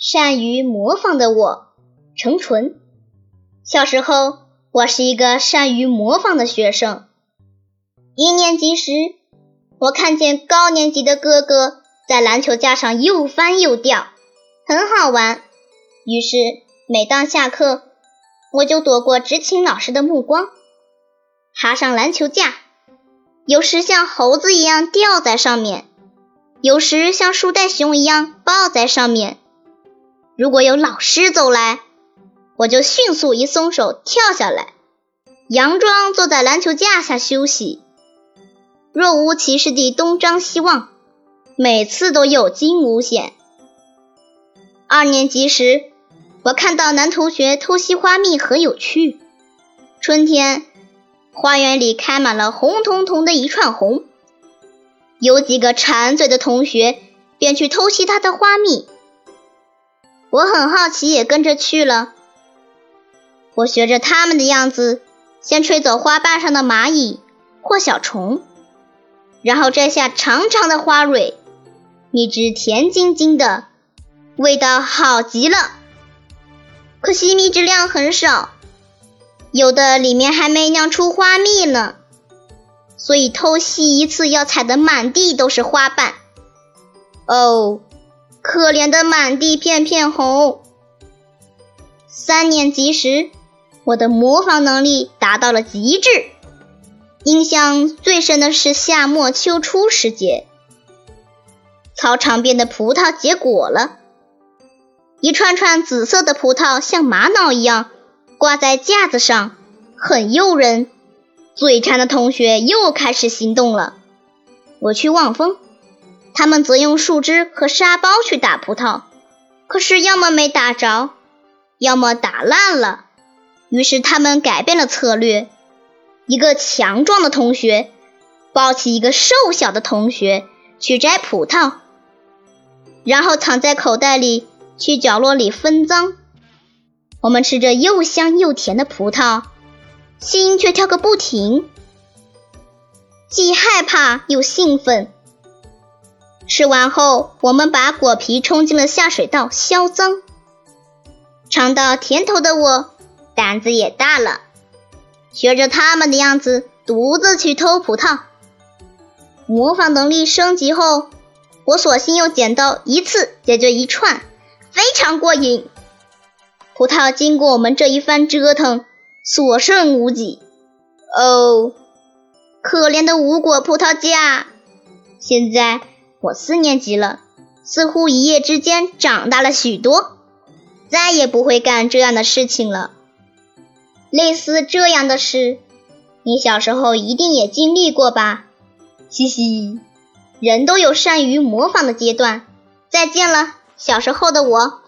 善于模仿的我，程纯。小时候，我是一个善于模仿的学生。一年级时，我看见高年级的哥哥在篮球架上又翻又掉，很好玩。于是，每当下课，我就躲过执勤老师的目光，爬上篮球架，有时像猴子一样吊在上面，有时像树袋熊一样抱在上面。如果有老师走来，我就迅速一松手跳下来，佯装坐在篮球架下休息，若无其事地东张西望，每次都有惊无险。二年级时，我看到男同学偷吸花蜜很有趣。春天，花园里开满了红彤彤的一串红，有几个馋嘴的同学便去偷吸它的花蜜。我很好奇，也跟着去了。我学着他们的样子，先吹走花瓣上的蚂蚁或小虫，然后摘下长长的花蕊，蜜汁甜津津的，味道好极了。可惜蜜汁量很少，有的里面还没酿出花蜜呢，所以偷吸一次要踩得满地都是花瓣。哦，可怜的满地片片红。三年级时。我的模仿能力达到了极致。印象最深的是夏末秋初时节，操场边的葡萄结果了，一串串紫色的葡萄像玛瑙一样挂在架子上，很诱人。嘴馋的同学又开始行动了。我去望风，他们则用树枝和沙包去打葡萄，可是要么没打着，要么打烂了。于是他们改变了策略，一个强壮的同学抱起一个瘦小的同学去摘葡萄，然后藏在口袋里去角落里分赃。我们吃着又香又甜的葡萄，心却跳个不停，既害怕又兴奋。吃完后，我们把果皮冲进了下水道销赃。尝到甜头的我。胆子也大了，学着他们的样子，独自去偷葡萄。模仿能力升级后，我索性又捡到一次解决一串，非常过瘾。葡萄经过我们这一番折腾，所剩无几。哦，可怜的无果葡萄架！现在我四年级了，似乎一夜之间长大了许多，再也不会干这样的事情了。类似这样的事，你小时候一定也经历过吧？嘻嘻，人都有善于模仿的阶段。再见了，小时候的我。